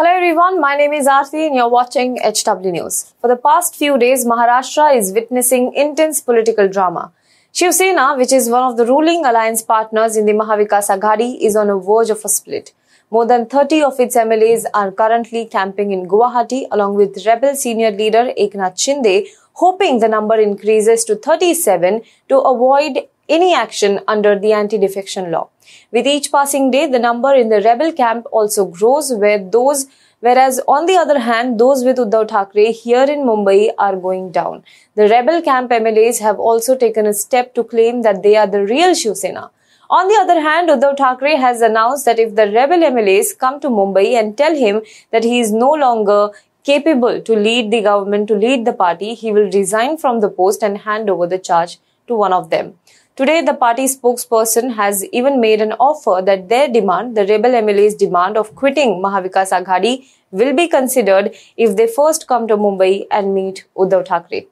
Hello everyone, my name is Aarti and you're watching HW News. For the past few days, Maharashtra is witnessing intense political drama. Shiv Sena, which is one of the ruling alliance partners in the Mahavikas Aghadi, is on a verge of a split. More than 30 of its MLAs are currently camping in Guwahati along with rebel senior leader Eknath Shinde, hoping the number increases to 37 to avoid any action under the anti-defection law. With each passing day, the number in the rebel camp also grows where those Whereas on the other hand, those with Uddhav Thackeray here in Mumbai are going down. The rebel camp MLAs have also taken a step to claim that they are the real Shiv Sena. On the other hand, Uddhav Thackeray has announced that if the rebel MLAs come to Mumbai and tell him that he is no longer capable to lead the government, to lead the party, he will resign from the post and hand over the charge to one of them. Today, the party spokesperson has even made an offer that their demand, the rebel MLA's demand of quitting Mahavikas Aghadi, will be considered if they first come to Mumbai and meet Uddhav Thackeray.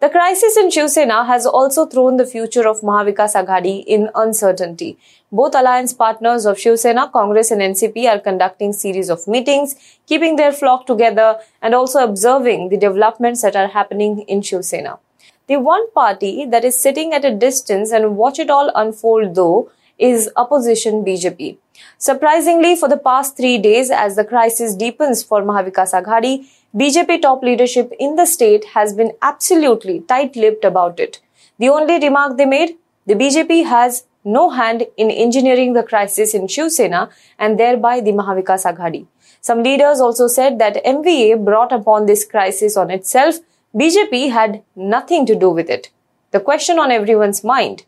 The crisis in Shiv Sena has also thrown the future of Mahavikas Aghadi in uncertainty. Both alliance partners of Shiv Sena, Congress and NCP are conducting series of meetings, keeping their flock together and also observing the developments that are happening in Shiv Sena. The one party that is sitting at a distance and watch it all unfold though is opposition BJP. Surprisingly, for the past three days, as the crisis deepens for Mahavikas Aghadi, BJP top leadership in the state has been absolutely tight-lipped about it. The only remark they made, the BJP has no hand in engineering the crisis in Shiv Sena and thereby the Mahavikas Aghadi. Some leaders also said that MVA brought upon this crisis on itself BJP had nothing to do with it. The question on everyone's mind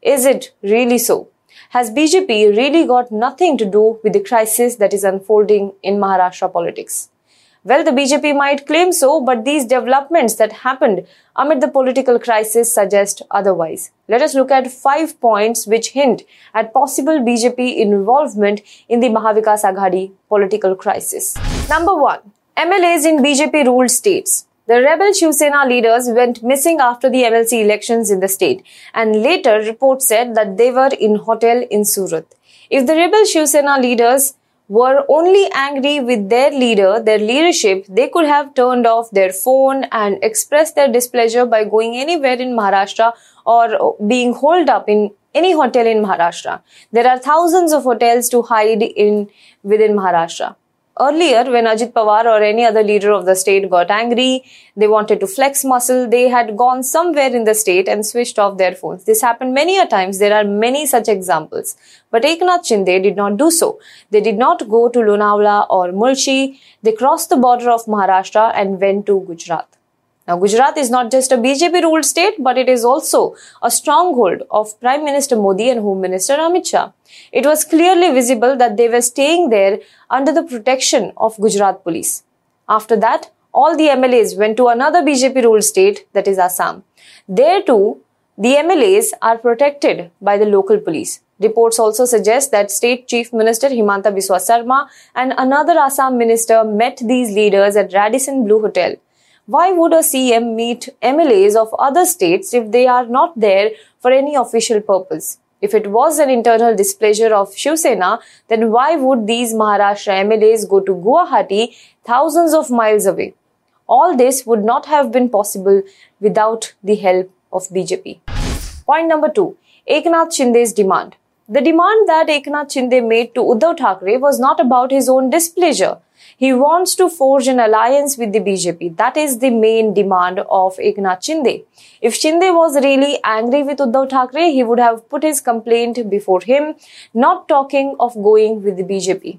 is it really so? Has BJP really got nothing to do with the crisis that is unfolding in Maharashtra politics? Well, the BJP might claim so, but these developments that happened amid the political crisis suggest otherwise. Let us look at five points which hint at possible BJP involvement in the Mahavikas Aghadi political crisis. Number one, MLAs in BJP ruled states. The rebel Shiv Sena leaders went missing after the MLC elections in the state, and later reports said that they were in hotel in Surat. If the rebel Shiv Sena leaders were only angry with their leader, their leadership, they could have turned off their phone and expressed their displeasure by going anywhere in Maharashtra or being holed up in any hotel in Maharashtra. There are thousands of hotels to hide in within Maharashtra. Earlier, when Ajit Pawar or any other leader of the state got angry, they wanted to flex muscle, they had gone somewhere in the state and switched off their phones. This happened many a times. There are many such examples. But Eknath Shinde did not do so. They did not go to Lonavala or Mulshi. They crossed the border of Maharashtra and went to Gujarat. Now, Gujarat is not just a BJP ruled state, but it is also a stronghold of Prime Minister Modi and Home Minister Amit Shah. It was clearly visible that they were staying there under the protection of Gujarat police. After that, all the MLAs went to another BJP ruled state, that is Assam. There too, the MLAs are protected by the local police. Reports also suggest that State Chief Minister Himanta Biswa Sarma and another Assam minister met these leaders at Radisson Blu Hotel. Why would a CM meet MLAs of other states if they are not there for any official purpose? If it was an internal displeasure of Shiv Sena, then why would these Maharashtra MLAs go to Guwahati thousands of miles away? All this would not have been possible without the help of BJP. Point number two, Eknath Shinde's demand. The demand that Eknath Shinde made to Uddhav Thackeray was not about his own displeasure. He wants to forge an alliance with the BJP. That is the main demand of Eknath Shinde. If Shinde was really angry with Uddhav Thackeray, he would have put his complaint before him, not talking of going with the BJP.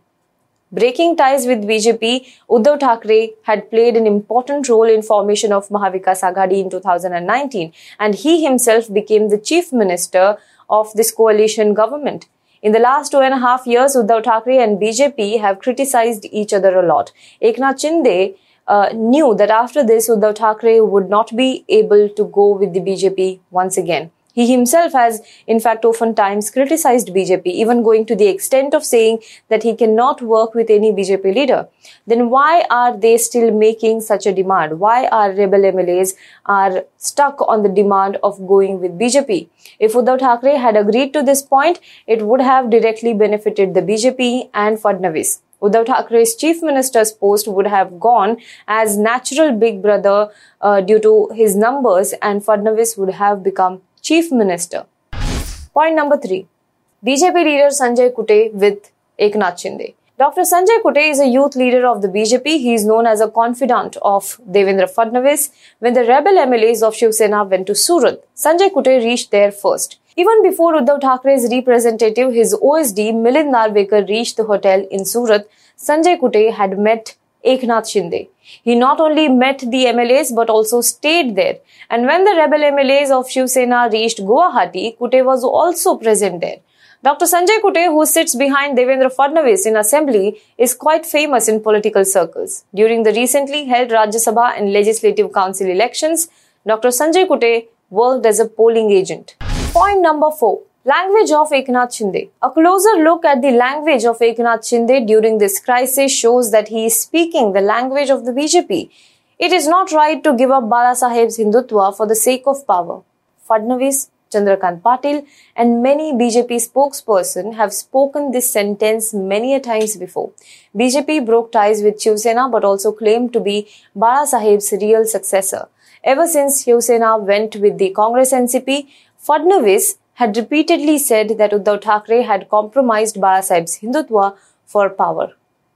Breaking ties with BJP, Uddhav Thackeray had played an important role in formation of Mahavikas Aghadi in 2019 and he himself became the chief minister of this coalition government. In the last two and a half years, Uddhav Thackeray and BJP have criticized each other a lot. Eknath Shinde uh, knew that after this, Uddhav Thackeray would not be able to go with the BJP once again. He himself has, in fact, oftentimes criticized BJP, even going to the extent of saying that he cannot work with any BJP leader. Then why are they still making such a demand? Why are rebel MLAs are stuck on the demand of going with BJP? If Uddhav Thackeray had agreed to this point, it would have directly benefited the BJP and Fadnavis. Uddhav Thackeray's chief minister's post would have gone as natural big brother uh, due to his numbers, and Fadnavis would have become chief minister. Point number three BJP leader Sanjay Kute with Eknath Shinde. Dr. Sanjay Kute is a youth leader of the BJP. He is known as a confidant of Devendra Fadnavis. When the rebel MLAs of Shiv Sena went to Surat, Sanjay Kute reached there first. Even before Uddhav Thackeray's representative, his OSD Milind Narvekar reached the hotel in Surat, Sanjay Kute had met Eknath Shinde. He not only met the MLAs but also stayed there. And when the rebel MLAs of Shiv Sena reached Guwahati, Kute was also present there. Dr. Sanjay Kute, who sits behind Devendra Fadnavis in assembly, is quite famous in political circles. During the recently held Rajya Sabha and Legislative Council elections, Dr. Sanjay Kute worked as a polling agent. Point number 4. Language of Eknath Shinde. A closer look at the language of Eknath Shinde during this crisis shows that he is speaking the language of the BJP. It is not right to give up Bala Saheb's Hindutva for the sake of power. Fadnavis, Chandrakant Patil and many BJP spokesperson have spoken this sentence many a times before. BJP broke ties with Shiv Sena but also claimed to be Bala Saheb's real successor. Ever since Shiv Sena went with the Congress NCP, Fadnavis had repeatedly said that Uddhav Thackeray had compromised Bala Saheb's Hindutva for power.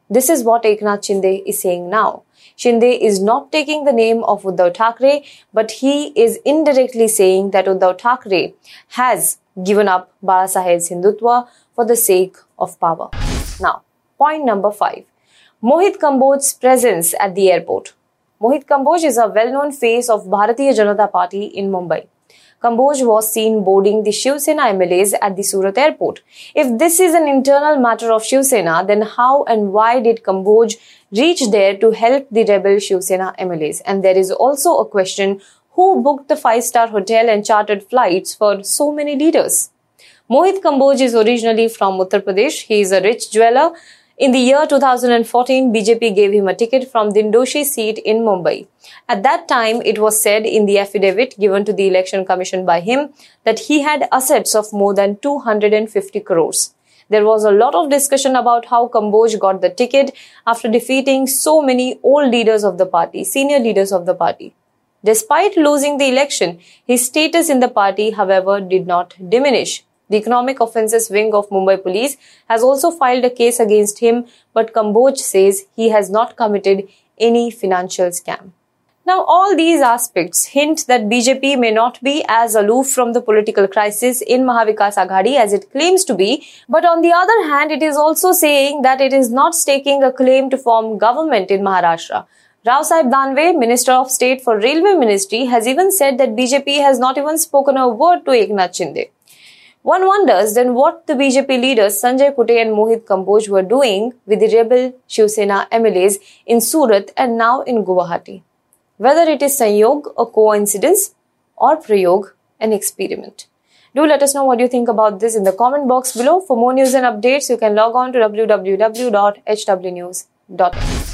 This is what Eknath Shinde is saying now. Shinde is not taking the name of Uddhav Thackeray, but he is indirectly saying that Uddhav Thackeray has given up Bala Saheb's Hindutva for the sake of power. Now, point number five. Mohit Kamboj's presence at the airport. Mohit Kamboj is a well-known face of Bharatiya Janata Party in Mumbai. Kamboj was seen boarding the Shiv Sena MLAs at the Surat airport. If this is an internal matter of Shiv Sena, then how and why did Kamboj reach there to help the rebel Shiv Sena MLAs? And there is also a question who booked the five-star hotel and chartered flights for so many leaders? Mohit Kamboj is originally from Uttar Pradesh. He is a rich jeweler in the year 2014, BJP gave him a ticket from the Dindoshi seat in Mumbai. At that time, it was said in the affidavit given to the Election Commission by him that he had assets of more than 250 crores. There was a lot of discussion about how Kamboj got the ticket after defeating so many old leaders of the party, senior leaders of the party. Despite losing the election, his status in the party, however, did not diminish. The Economic Offences Wing of Mumbai Police has also filed a case against him, but Kamboj says he has not committed any financial scam. Now, all these aspects hint that BJP may not be as aloof from the political crisis in Mahavikas Aghadi as it claims to be, but on the other hand, it is also saying that it is not staking a claim to form government in Maharashtra. Rao Sahib Danve, Minister of State for Railway Ministry, has even said that BJP has not even spoken a word to Eknath Shinde. One wonders then what the BJP leaders Sanjay Kute and Mohit Kamboj were doing with the rebel Shiv Sena MLAs in Surat and now in Guwahati. Whether it is Sanyog, a coincidence, or Prayog, an experiment. Do let us know what you think about this in the comment box below. For more news and updates, you can log on to www.hwnews.in.